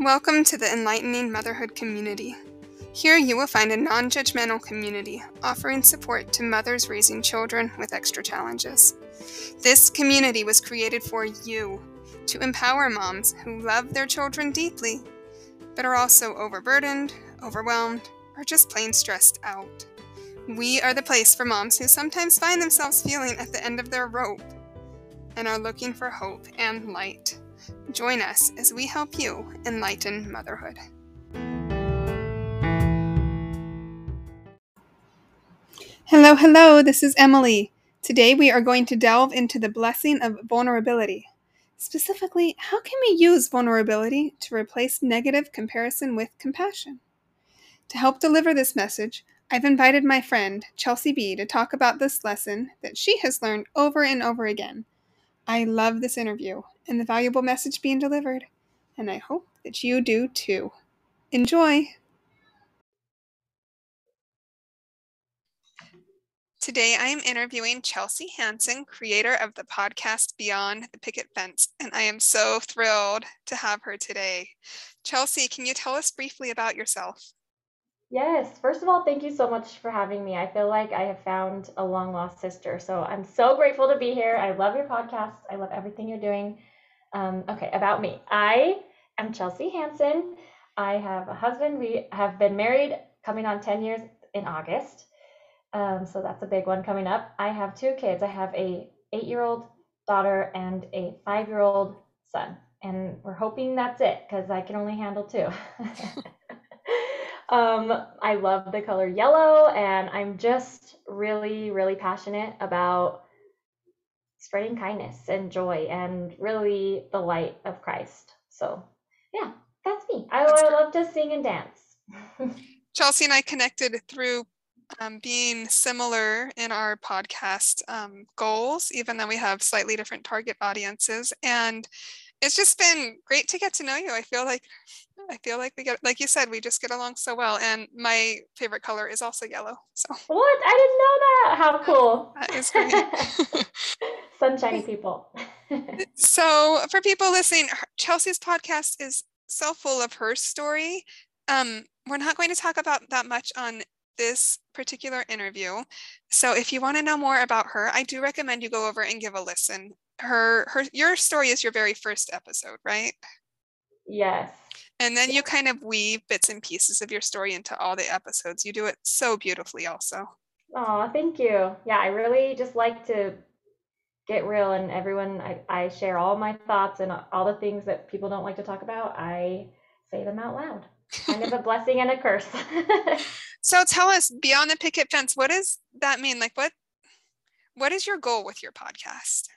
Welcome to the Enlightening Motherhood community. Here you will find a non judgmental community offering support to mothers raising children with extra challenges. This community was created for you to empower moms who love their children deeply, but are also overburdened, overwhelmed, or just plain stressed out. We are the place for moms who sometimes find themselves feeling at the end of their rope and are looking for hope and light. Join us as we help you enlighten motherhood. Hello, hello, this is Emily. Today we are going to delve into the blessing of vulnerability. Specifically, how can we use vulnerability to replace negative comparison with compassion? To help deliver this message, I've invited my friend, Chelsea Bea, to talk about this lesson that she has learned over and over again. I love this interview and the valuable message being delivered, and I hope that you do too. Enjoy! Today I am interviewing Chelsea Hansen, creator of the podcast Beyond the Picket Fence, and I am so thrilled to have her today. Chelsea, can you tell us briefly about yourself? Yes, first of all, thank you so much for having me. I feel like I have found a long lost sister. So I'm so grateful to be here. I love your podcast. I love everything you're doing. Um, okay, about me. I am Chelsea Hansen. I have a husband. We have been married coming on 10 years in August. Um, so that's a big one coming up. I have two kids. I have a eight year old daughter and a five year old son. And we're hoping that's it because I can only handle two. um, I love the color yellow, and I'm just really, really passionate about spreading kindness and joy and really the light of Christ. So, yeah, that's me. I, that's I love to sing and dance. Chelsea and I connected through um, being similar in our podcast um, goals, even though we have slightly different target audiences. And it's just been great to get to know you. I feel like I feel like we get like you said, we just get along so well. And my favorite color is also yellow. So what? I didn't know that. How cool. That is great. Sunshiny people. so for people listening, Chelsea's podcast is so full of her story. Um, we're not going to talk about that much on this particular interview. So if you want to know more about her, I do recommend you go over and give a listen. Her her your story is your very first episode, right? Yes. And then you kind of weave bits and pieces of your story into all the episodes. You do it so beautifully also. Oh, thank you. Yeah, I really just like to get real and everyone I, I share all my thoughts and all the things that people don't like to talk about, I say them out loud. Kind of a blessing and a curse. So tell us beyond the picket fence, what does that mean? Like what what is your goal with your podcast?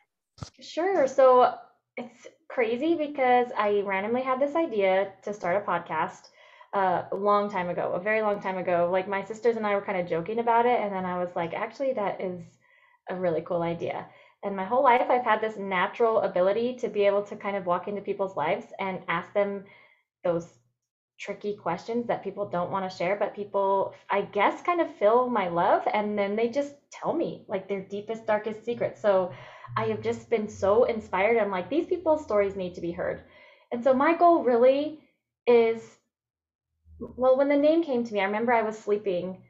Sure. So it's crazy because I randomly had this idea to start a podcast uh, a long time ago, a very long time ago. Like my sisters and I were kind of joking about it, and then I was like, actually, that is a really cool idea. And my whole life, I've had this natural ability to be able to kind of walk into people's lives and ask them those tricky questions that people don't want to share, but people, I guess, kind of feel my love and then they just tell me like their deepest, darkest secrets. So I have just been so inspired. I'm like, these people's stories need to be heard. And so my goal really is well, when the name came to me, I remember I was sleeping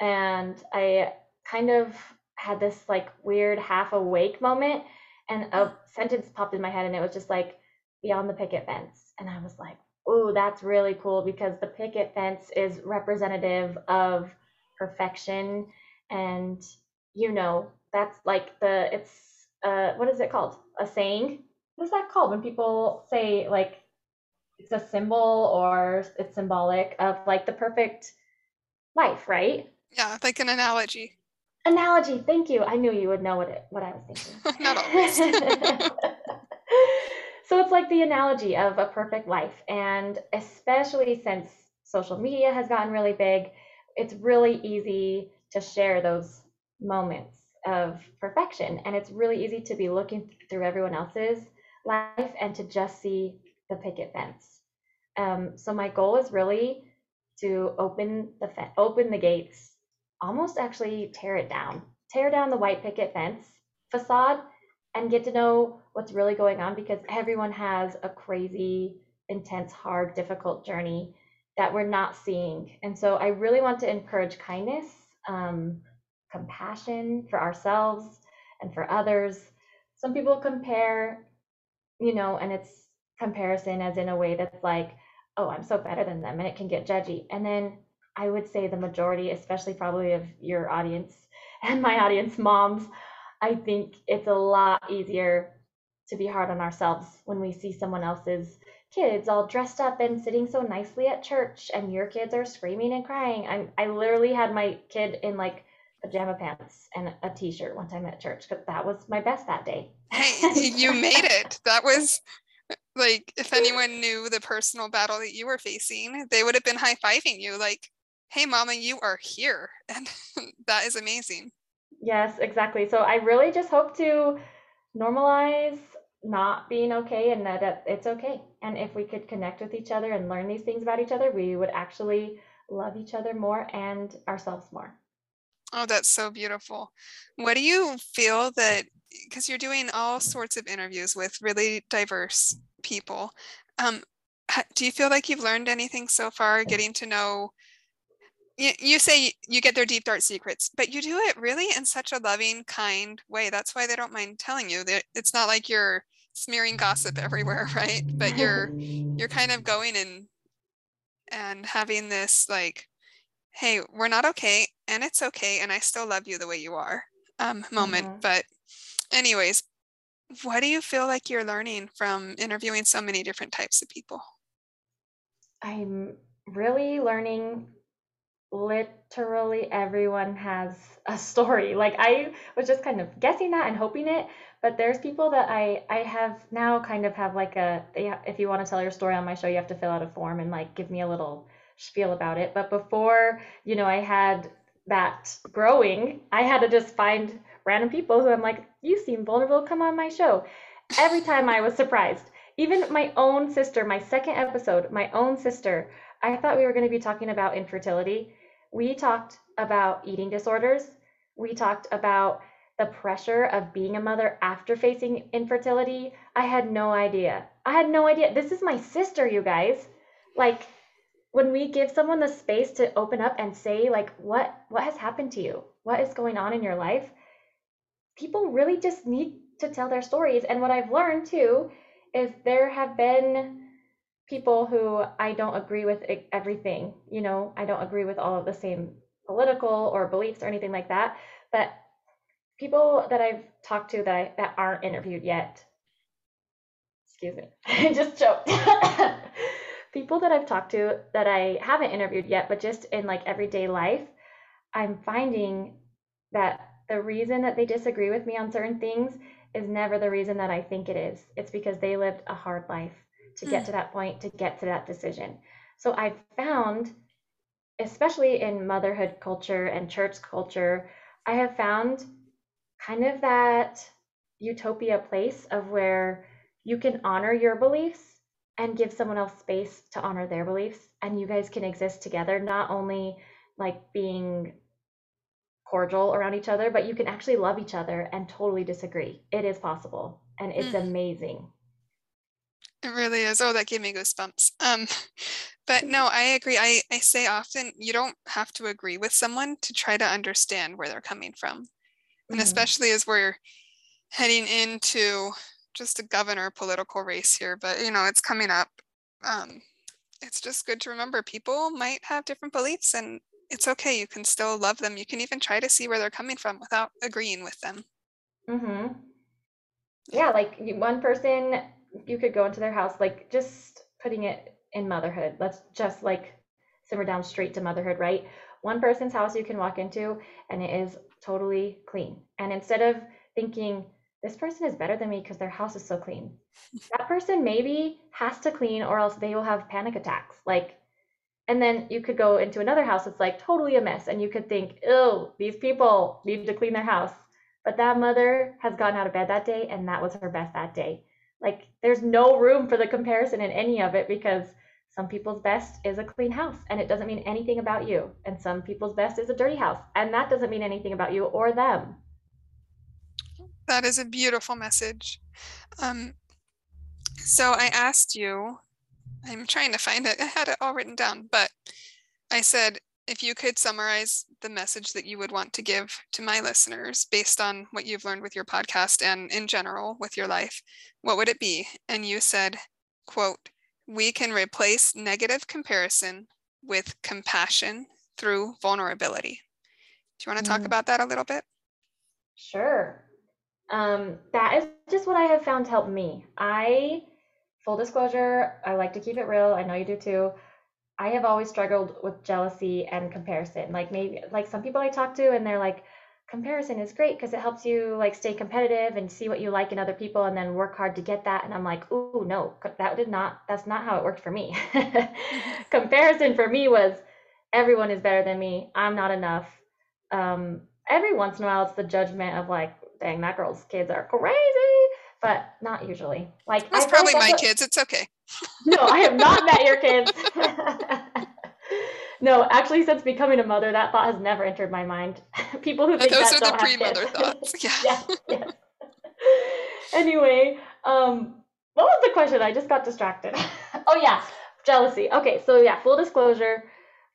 and I kind of had this like weird half awake moment and a sentence popped in my head and it was just like beyond the picket fence. And I was like, oh, that's really cool because the picket fence is representative of perfection. And, you know, that's like the, it's, uh, what is it called? A saying? What is that called when people say, like, it's a symbol or it's symbolic of like the perfect life, right? Yeah, like an analogy. Analogy, thank you. I knew you would know what it what I was thinking. Not always. Like the analogy of a perfect life. And especially since social media has gotten really big, it's really easy to share those moments of perfection. And it's really easy to be looking through everyone else's life and to just see the picket fence. Um, so my goal is really to open the fe- open the gates, almost actually tear it down, tear down the white picket fence facade, and get to know what's really going on because everyone has a crazy intense, hard, difficult journey that we're not seeing. And so I really want to encourage kindness, um, compassion for ourselves and for others. Some people compare, you know, and it's comparison as in a way that's like, oh, I'm so better than them, and it can get judgy. And then I would say the majority, especially probably of your audience and my audience, moms, I think it's a lot easier to be hard on ourselves when we see someone else's kids all dressed up and sitting so nicely at church and your kids are screaming and crying. I I literally had my kid in like pajama pants and a t-shirt one time at church because that was my best that day. Hey, you made it. That was like if anyone knew the personal battle that you were facing, they would have been high-fiving you like, "Hey mama, you are here." And that is amazing. Yes, exactly. So I really just hope to normalize not being okay and that it's okay. And if we could connect with each other and learn these things about each other, we would actually love each other more and ourselves more. Oh, that's so beautiful. What do you feel that because you're doing all sorts of interviews with really diverse people, um, do you feel like you've learned anything so far getting to know you, you say you get their deep dark secrets but you do it really in such a loving kind way. That's why they don't mind telling you that it's not like you're smearing gossip everywhere right? But you're you're kind of going and and having this like hey we're not okay and it's okay and i still love you the way you are um moment. Mm-hmm. but anyways what do you feel like you're learning from interviewing so many different types of people? I'm really learning literally everyone has a story. Like I was just kind of guessing that and hoping it, but there's people that I I have now kind of have like a if you want to tell your story on my show, you have to fill out a form and like give me a little spiel about it. But before, you know, I had that growing, I had to just find random people who I'm like, you seem vulnerable, come on my show. Every time I was surprised. Even my own sister, my second episode, my own sister, I thought we were going to be talking about infertility we talked about eating disorders. We talked about the pressure of being a mother after facing infertility. I had no idea. I had no idea. This is my sister, you guys. Like when we give someone the space to open up and say like what what has happened to you? What is going on in your life? People really just need to tell their stories. And what I've learned too is there have been people who I don't agree with everything. You know, I don't agree with all of the same political or beliefs or anything like that. But people that I've talked to that I, that aren't interviewed yet, excuse me, I just choked. people that I've talked to that I haven't interviewed yet, but just in like everyday life, I'm finding that the reason that they disagree with me on certain things is never the reason that I think it is. It's because they lived a hard life to get mm. to that point, to get to that decision. So I've found, especially in motherhood culture and church culture, I have found kind of that utopia place of where you can honor your beliefs and give someone else space to honor their beliefs and you guys can exist together not only like being cordial around each other but you can actually love each other and totally disagree it is possible and it's mm. amazing it really is. Oh, that gave me goosebumps. Um, but no, I agree. I, I say often you don't have to agree with someone to try to understand where they're coming from. And mm-hmm. especially as we're heading into just a governor political race here, but you know, it's coming up. Um, it's just good to remember people might have different beliefs and it's okay. You can still love them. You can even try to see where they're coming from without agreeing with them. Mm-hmm. Yeah, like one person you could go into their house, like just putting it in motherhood. Let's just like simmer down straight to motherhood, right? One person's house you can walk into and it is totally clean. And instead of thinking, this person is better than me because their house is so clean, that person maybe has to clean or else they will have panic attacks. Like, and then you could go into another house that's like totally a mess and you could think, oh, these people need to clean their house. But that mother has gotten out of bed that day and that was her best that day. Like there's no room for the comparison in any of it because some people's best is a clean house and it doesn't mean anything about you. And some people's best is a dirty house and that doesn't mean anything about you or them. That is a beautiful message. Um, so I asked you I'm trying to find it. I had it all written down, but I said, if you could summarize the message that you would want to give to my listeners based on what you've learned with your podcast and in general with your life, what would it be? And you said, quote, we can replace negative comparison with compassion through vulnerability. Do you want to talk mm. about that a little bit? Sure. Um, that is just what I have found to help me. I, full disclosure, I like to keep it real. I know you do too. I have always struggled with jealousy and comparison. Like maybe like some people I talk to and they're like, comparison is great because it helps you like stay competitive and see what you like in other people and then work hard to get that. And I'm like, ooh, no, that did not, that's not how it worked for me. comparison for me was everyone is better than me. I'm not enough. Um, every once in a while, it's the judgment of like, dang, that girl's kids are crazy, but not usually. Like that's probably like my kids. It's okay. no, I have not met your kids. no, actually, since becoming a mother, that thought has never entered my mind. People who think those are the pre-mother thoughts. Yeah. yes, yes. anyway, um, what was the question? I just got distracted. oh yeah, jealousy. Okay, so yeah, full disclosure,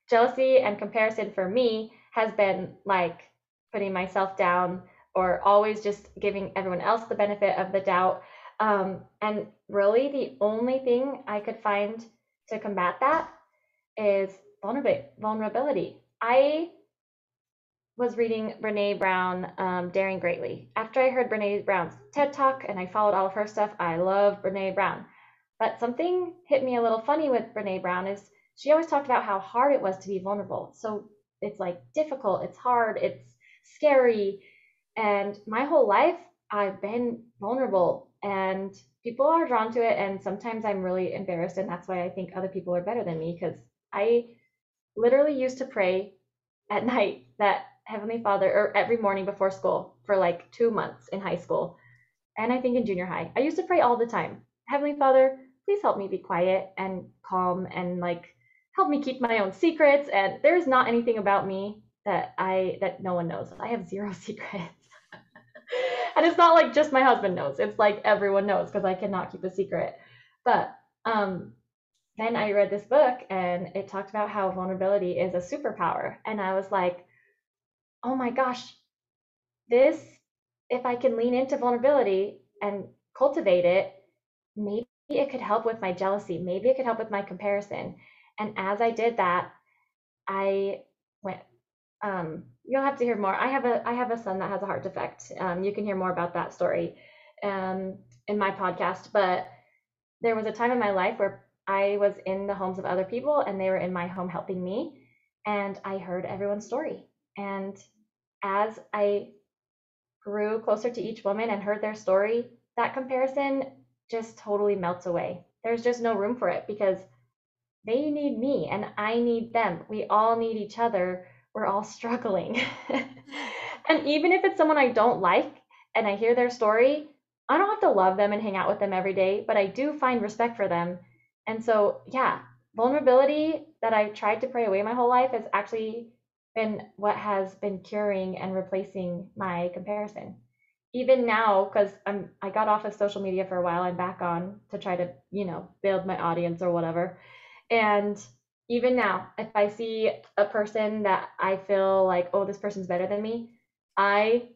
jealousy and comparison for me has been like putting myself down or always just giving everyone else the benefit of the doubt. Um, and really, the only thing I could find to combat that is vulnerability. I was reading Brene Brown, um, Daring Greatly. After I heard Brene Brown's TED Talk and I followed all of her stuff, I love Brene Brown. But something hit me a little funny with Brene Brown is she always talked about how hard it was to be vulnerable. So it's like difficult, it's hard, it's scary, and my whole life, I've been vulnerable and people are drawn to it. And sometimes I'm really embarrassed. And that's why I think other people are better than me because I literally used to pray at night that Heavenly Father, or every morning before school for like two months in high school. And I think in junior high, I used to pray all the time Heavenly Father, please help me be quiet and calm and like help me keep my own secrets. And there's not anything about me that I that no one knows. I have zero secrets and it's not like just my husband knows. It's like everyone knows because I cannot keep a secret. But um, then I read this book and it talked about how vulnerability is a superpower. And I was like, oh my gosh, this, if I can lean into vulnerability and cultivate it, maybe it could help with my jealousy. Maybe it could help with my comparison. And as I did that, I went um, you'll have to hear more. I have a I have a son that has a heart defect. Um, you can hear more about that story um, in my podcast. But there was a time in my life where I was in the homes of other people and they were in my home helping me, and I heard everyone's story. And as I grew closer to each woman and heard their story, that comparison just totally melts away. There's just no room for it because they need me and I need them. We all need each other we're all struggling. and even if it's someone I don't like and I hear their story, I don't have to love them and hang out with them every day, but I do find respect for them. And so, yeah, vulnerability that I've tried to pray away my whole life has actually been what has been curing and replacing my comparison. Even now, because I'm I got off of social media for a while, I'm back on to try to, you know, build my audience or whatever. And even now, if I see a person that I feel like, oh, this person's better than me, I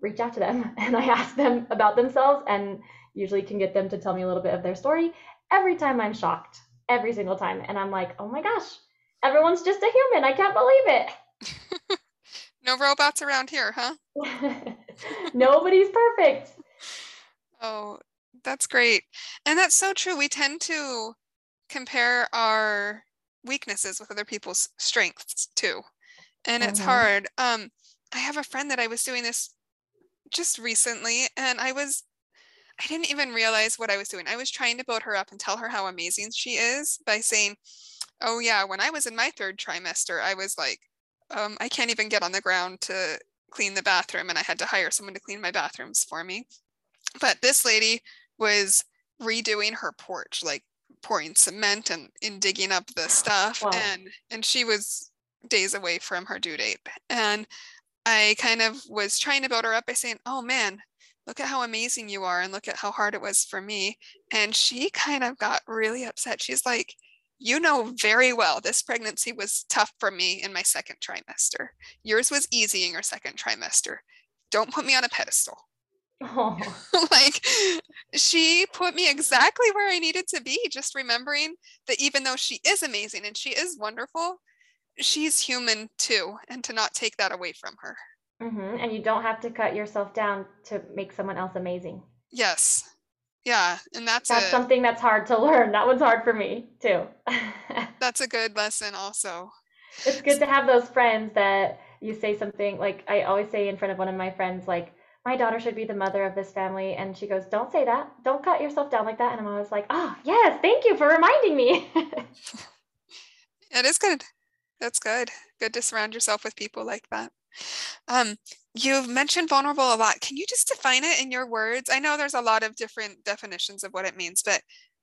reach out to them and I ask them about themselves and usually can get them to tell me a little bit of their story. Every time I'm shocked, every single time. And I'm like, oh my gosh, everyone's just a human. I can't believe it. no robots around here, huh? Nobody's perfect. Oh, that's great. And that's so true. We tend to compare our weaknesses with other people's strengths too and it's mm-hmm. hard um i have a friend that i was doing this just recently and i was i didn't even realize what i was doing. I was trying to build her up and tell her how amazing she is by saying oh yeah when i was in my third trimester i was like um, i can't even get on the ground to clean the bathroom and i had to hire someone to clean my bathrooms for me. But this lady was redoing her porch like pouring cement and in digging up the stuff wow. and and she was days away from her due date. And i kind of was trying to build her up by saying oh man look at how amazing you are and look at how hard it was for me. And she kind of got really upset. She's like, you know very well this pregnancy was tough for me in my second trimester. Yours was easy in your second trimester. Don't put me on a pedestal. Oh. like she put me exactly where I needed to be, just remembering that even though she is amazing and she is wonderful, she's human too, and to not take that away from her. Mm-hmm. And you don't have to cut yourself down to make someone else amazing. Yes. Yeah. And that's, that's a, something that's hard to learn. That one's hard for me too. that's a good lesson, also. It's good to have those friends that you say something like I always say in front of one of my friends, like, my daughter should be the mother of this family. And she goes, Don't say that. Don't cut yourself down like that. And I'm always like, Oh, yes, thank you for reminding me. it is good. That's good. Good to surround yourself with people like that. Um, you've mentioned vulnerable a lot. Can you just define it in your words? I know there's a lot of different definitions of what it means, but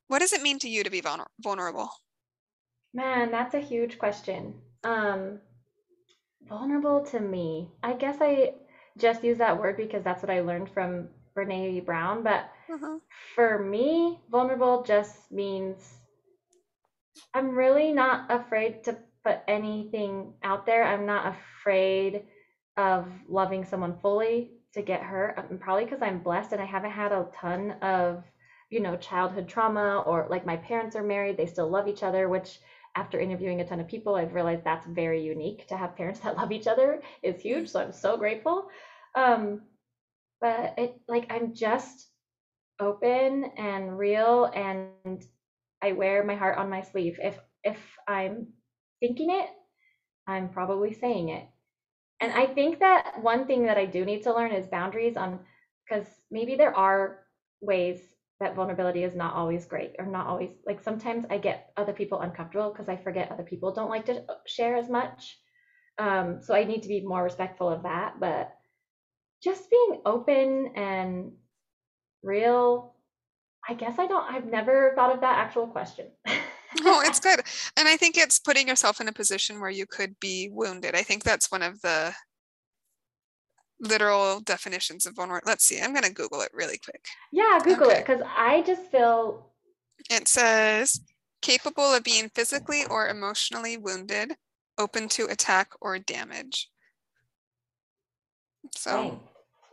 what does it mean to you to be vulner- vulnerable? Man, that's a huge question. Um, vulnerable to me. I guess I just use that word because that's what I learned from Brene Brown. But uh-huh. for me, vulnerable just means I'm really not afraid to put anything out there. I'm not afraid of loving someone fully to get hurt. Um, probably because I'm blessed and I haven't had a ton of, you know, childhood trauma or like my parents are married, they still love each other, which after interviewing a ton of people, I've realized that's very unique to have parents that love each other is huge. So I'm so grateful. Um, but it like I'm just open and real and I wear my heart on my sleeve. If if I'm thinking it, I'm probably saying it. And I think that one thing that I do need to learn is boundaries on because maybe there are ways that vulnerability is not always great or not always like sometimes I get other people uncomfortable because I forget other people don't like to share as much. Um, so I need to be more respectful of that. But just being open and real, I guess I don't, I've never thought of that actual question. oh, it's good. And I think it's putting yourself in a position where you could be wounded. I think that's one of the literal definitions of vulnerable. Let's see. I'm going to Google it really quick. Yeah, Google okay. it because I just feel. It says capable of being physically or emotionally wounded, open to attack or damage. So. Dang.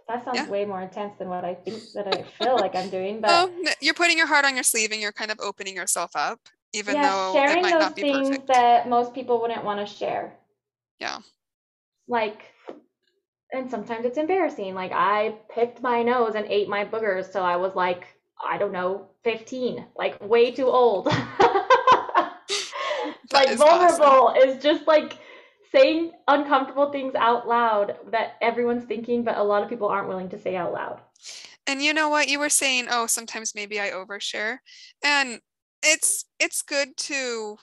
That sounds yeah. way more intense than what I think that I feel like I'm doing. But well, you're putting your heart on your sleeve and you're kind of opening yourself up, even yeah, though sharing those things perfect. that most people wouldn't want to share. Yeah. Like and sometimes it's embarrassing. Like I picked my nose and ate my boogers till I was like, I don't know, 15, like way too old. like vulnerable awesome. is just like saying uncomfortable things out loud that everyone's thinking, but a lot of people aren't willing to say out loud. And you know what? You were saying, oh, sometimes maybe I overshare. And it's it's good to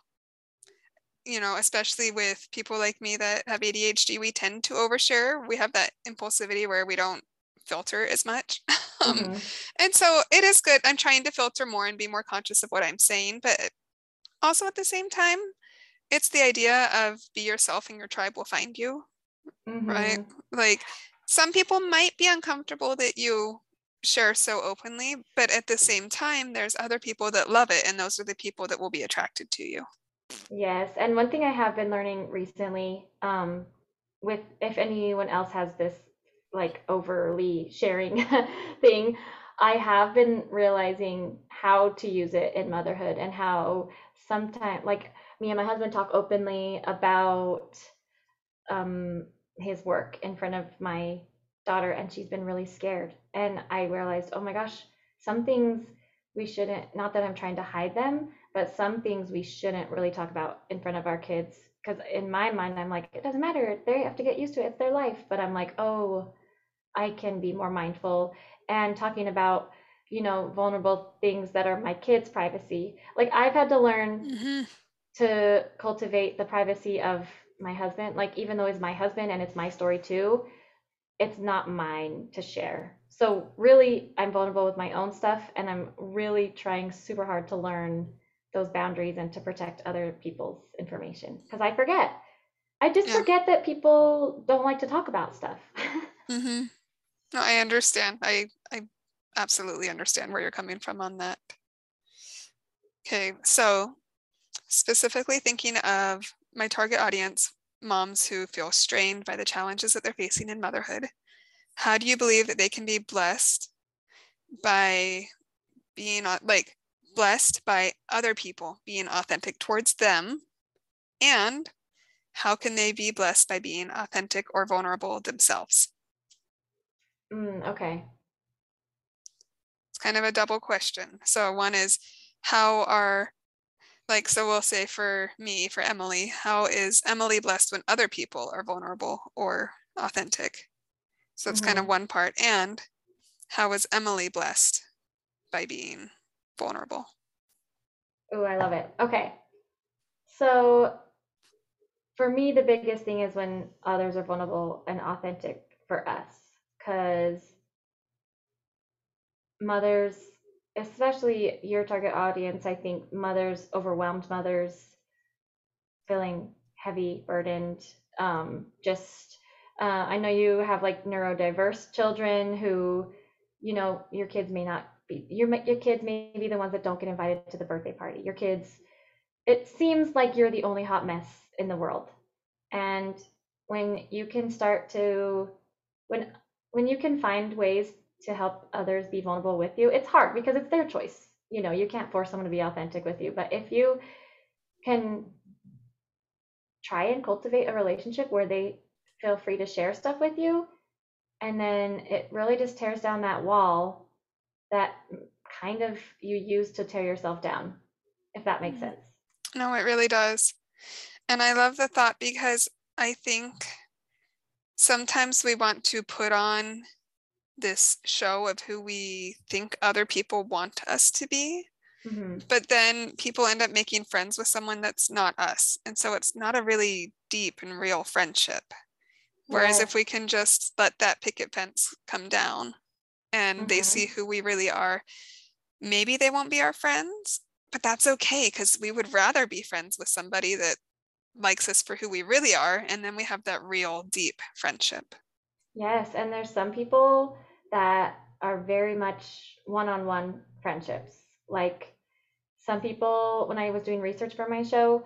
you know, especially with people like me that have ADHD, we tend to overshare. We have that impulsivity where we don't filter as much. um, mm-hmm. And so it is good. I'm trying to filter more and be more conscious of what I'm saying. But also at the same time, it's the idea of be yourself and your tribe will find you. Mm-hmm. Right. Like some people might be uncomfortable that you share so openly, but at the same time, there's other people that love it. And those are the people that will be attracted to you. Yes, and one thing I have been learning recently, um, with if anyone else has this like overly sharing thing, I have been realizing how to use it in motherhood and how sometimes like me and my husband talk openly about um his work in front of my daughter and she's been really scared. And I realized, oh my gosh, some things we shouldn't not that I'm trying to hide them, but some things we shouldn't really talk about in front of our kids. Because in my mind i'm like it doesn't matter. They have to get used to it. It's their life. But i'm like oh i can be more mindful. And talking about you know vulnerable things that are my kids privacy. Like i've had to learn mm-hmm. to cultivate the privacy of my husband. Like even though he's my husband and it's my story too it's not mine to share so really i'm vulnerable with my own stuff and i'm really trying super hard to learn those boundaries and to protect other people's information because I forget. I just yeah. forget that people don't like to talk about stuff. mm-hmm. No, I understand. I I absolutely understand where you're coming from on that. Okay, so specifically thinking of my target audience, moms who feel strained by the challenges that they're facing in motherhood, how do you believe that they can be blessed by being like blessed by other people being authentic towards them? And how can they be blessed by being authentic or vulnerable themselves? Mm, okay. It's kind of a double question. So one is how are like so we'll say for me for emily how is emily blessed when other people are vulnerable or authentic? So it's mm-hmm. kind of one part and how is emily blessed by being vulnerable? Oh i love it. Okay. So for me the biggest thing is when others are vulnerable and authentic for us because mothers especially your target audience, I think mothers, overwhelmed mothers, feeling heavy, burdened. Um, just, uh, I know you have like neurodiverse children who, you know, your kids may not be, your, your kids may be the ones that don't get invited to the birthday party. Your kids, it seems like you're the only hot mess in the world. And when you can start to, when, when you can find ways to help others be vulnerable with you. It's hard because it's their choice. You know, you can't force someone to be authentic with you. But if you can try and cultivate a relationship where they feel free to share stuff with you, and then it really just tears down that wall that kind of you use to tear yourself down, if that makes mm-hmm. sense. No, it really does. And I love the thought because I think sometimes we want to put on this show of who we think other people want us to be. Mm-hmm. But then people end up making friends with someone that's not us. And so it's not a really deep and real friendship. Whereas if we can just let that picket fence come down and mm-hmm. they see who we really are, maybe they won't be our friends, but that's okay because we would rather be friends with somebody that likes us for who we really are. And then we have that real deep friendship. Yes. And there's some people that are very much one-on-one friendships. Like some people, when I was doing research for my show,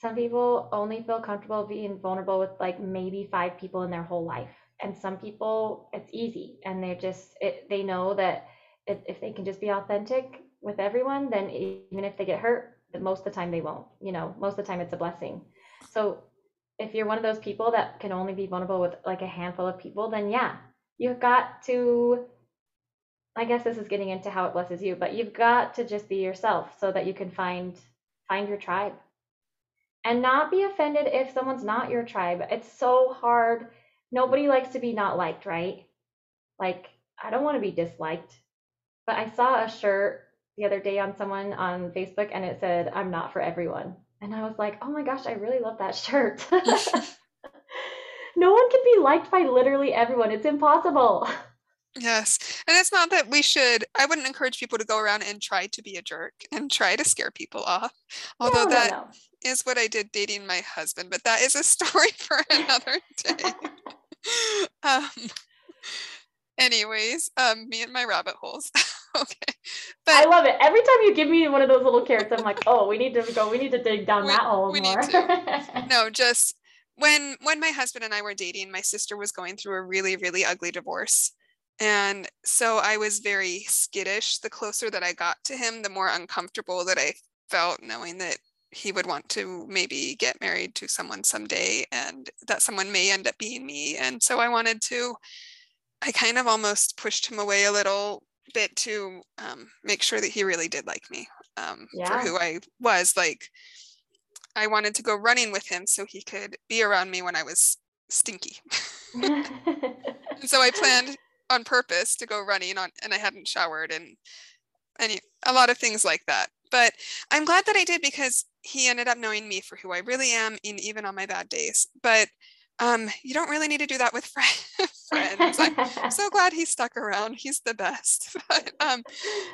some people only feel comfortable being vulnerable with like maybe five people in their whole life. And some people, it's easy and they're just, it, they know that if, if they can just be authentic with everyone, then even if they get hurt, most of the time they won't. You know, most of the time it's a blessing. So if you're one of those people that can only be vulnerable with like a handful of people, then yeah, you've got to I guess this is getting into how it blesses you, but you've got to just be yourself so that you can find find your tribe. And not be offended if someone's not your tribe. It's so hard. Nobody likes to be not liked, right? Like I don't want to be disliked. But I saw a shirt the other day on someone on Facebook and it said I'm not for everyone. And I was like, "Oh my gosh, I really love that shirt." no one can be liked by literally everyone. It's impossible. Yes. And it's not that we should, I wouldn't encourage people to go around and try to be a jerk and try to scare people off. Although no, that no. is what I did dating my husband, but that is a story for another day. um, anyways, um, me and my rabbit holes. okay. But I love it. Every time you give me one of those little carrots, I'm like, oh, we need to go, we need to dig down we, that hole we more. Need to. no, just when when my husband and I were dating, my sister was going through a really really ugly divorce. And so I was very skittish. The closer that I got to him, the more uncomfortable that I felt knowing that he would want to maybe get married to someone someday and that someone may end up being me. And so I wanted to, I kind of almost pushed him away a little bit to um, make sure that he really did like me um, yeah. for who I was. Like, I wanted to go running with him so he could be around me when I was stinky. so I planned on purpose to go running on and I hadn't showered and any a lot of things like that. But I'm glad that I did because he ended up knowing me for who I really am in even on my bad days. But um, you don't really need to do that with friends. I'm so glad he stuck around. He's the best. But, um,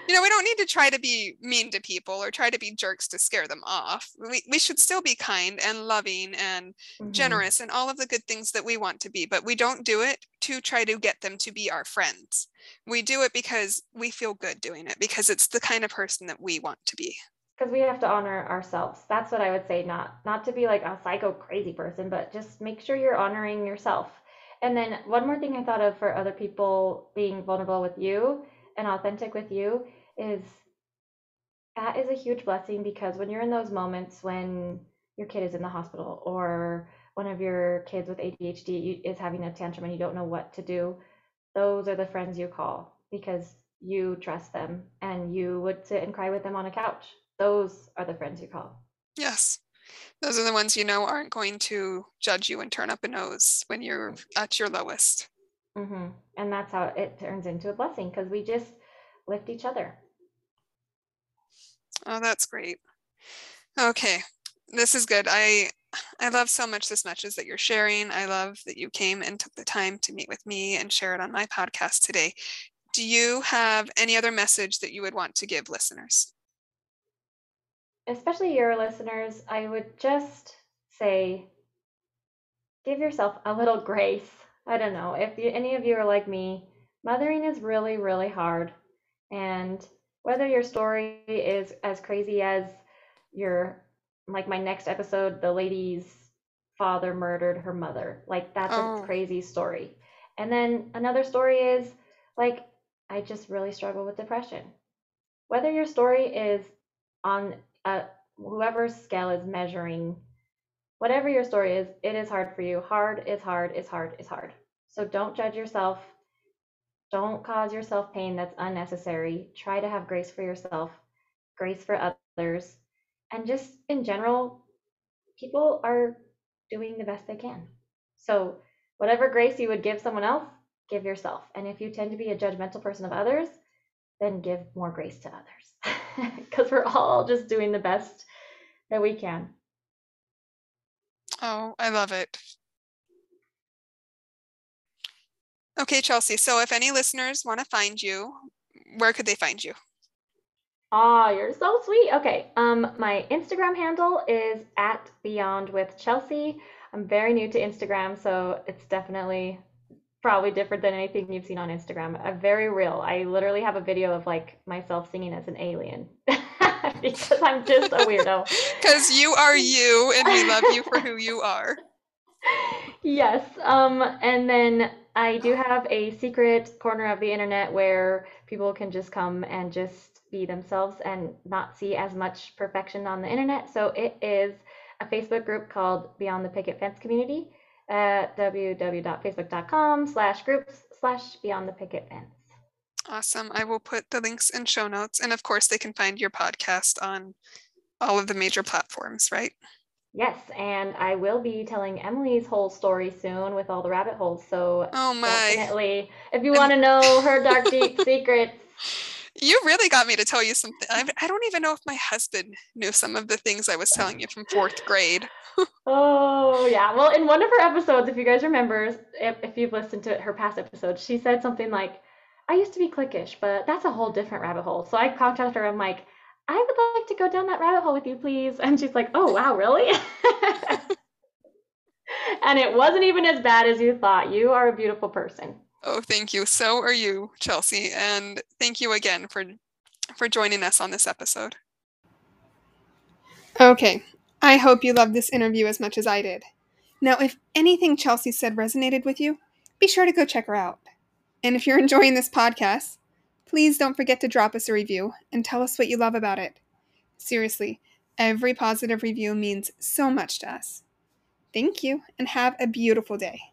you know, we don't need to try to be mean to people or try to be jerks to scare them off. We, we should still be kind and loving and mm-hmm. generous and all of the good things that we want to be, but we don't do it to try to get them to be our friends. We do it because we feel good doing it, because it's the kind of person that we want to be because we have to honor ourselves. That's what I would say. Not not to be like a psycho crazy person, but just make sure you're honoring yourself. And then one more thing I thought of for other people being vulnerable with you and authentic with you is that is a huge blessing because when you're in those moments when your kid is in the hospital or one of your kids with ADHD is having a tantrum and you don't know what to do, those are the friends you call because you trust them and you would sit and cry with them on a couch those are the friends you call. Yes. Those are the ones you know aren't going to judge you and turn up a nose when you're at your lowest. Mm-hmm. And that's how it turns into a blessing because we just lift each other. Oh, that's great. Okay, this is good. I I love so much this message that you're sharing. I love that you came and took the time to meet with me and share it on my podcast today. Do you have any other message that you would want to give listeners? Especially your listeners, I would just say give yourself a little grace. I don't know. If you, any of you are like me, mothering is really, really hard. And whether your story is as crazy as your, like my next episode, the lady's father murdered her mother. Like that's oh. a crazy story. And then another story is like, I just really struggle with depression. Whether your story is on uh, whoever's scale is measuring whatever your story is, it is hard for you. Hard is hard is hard is hard. So don't judge yourself. Don't cause yourself pain that's unnecessary. Try to have grace for yourself, grace for others, and just in general, people are doing the best they can. So, whatever grace you would give someone else, give yourself. And if you tend to be a judgmental person of others, then give more grace to others because we're all just doing the best that we can. Oh, I love it. Okay, Chelsea. So if any listeners want to find you, where could they find you? Ah, oh, you're so sweet. Okay. Um, my Instagram handle is at Beyond with Chelsea. I'm very new to Instagram, so it's definitely probably different than anything you've seen on Instagram. I'm very real. I literally have a video of like myself singing as an alien because I'm just a weirdo. Because you are you, and we love you for who you are. Yes. Um, and then I do have a secret corner of the internet where people can just come and just be themselves and not see as much perfection on the internet. So it is a Facebook group called Beyond the Picket Fence Community at www.facebook.com slash groups slash beyond the picket fence. Awesome. I will put the links in show notes. And of course, they can find your podcast on all of the major platforms, right? Yes, and I will be telling Emily's whole story soon with all the rabbit holes. So oh my. definitely, if you want to know her dark, deep secrets, you really got me to tell you something. I, I don't even know if my husband knew some of the things I was telling you from fourth grade. oh, yeah. Well, in one of her episodes, if you guys remember, if, if you've listened to her past episodes, she said something like, I used to be cliquish, but that's a whole different rabbit hole. So I contacted her. I'm like, I would like to go down that rabbit hole with you, please. And she's like, Oh, wow, really? and it wasn't even as bad as you thought. You are a beautiful person. Oh, thank you. So are you, Chelsea. And thank you again for for joining us on this episode. Okay. I hope you loved this interview as much as I did. Now, if anything Chelsea said resonated with you, be sure to go check her out. And if you're enjoying this podcast, please don't forget to drop us a review and tell us what you love about it. Seriously, every positive review means so much to us. Thank you and have a beautiful day.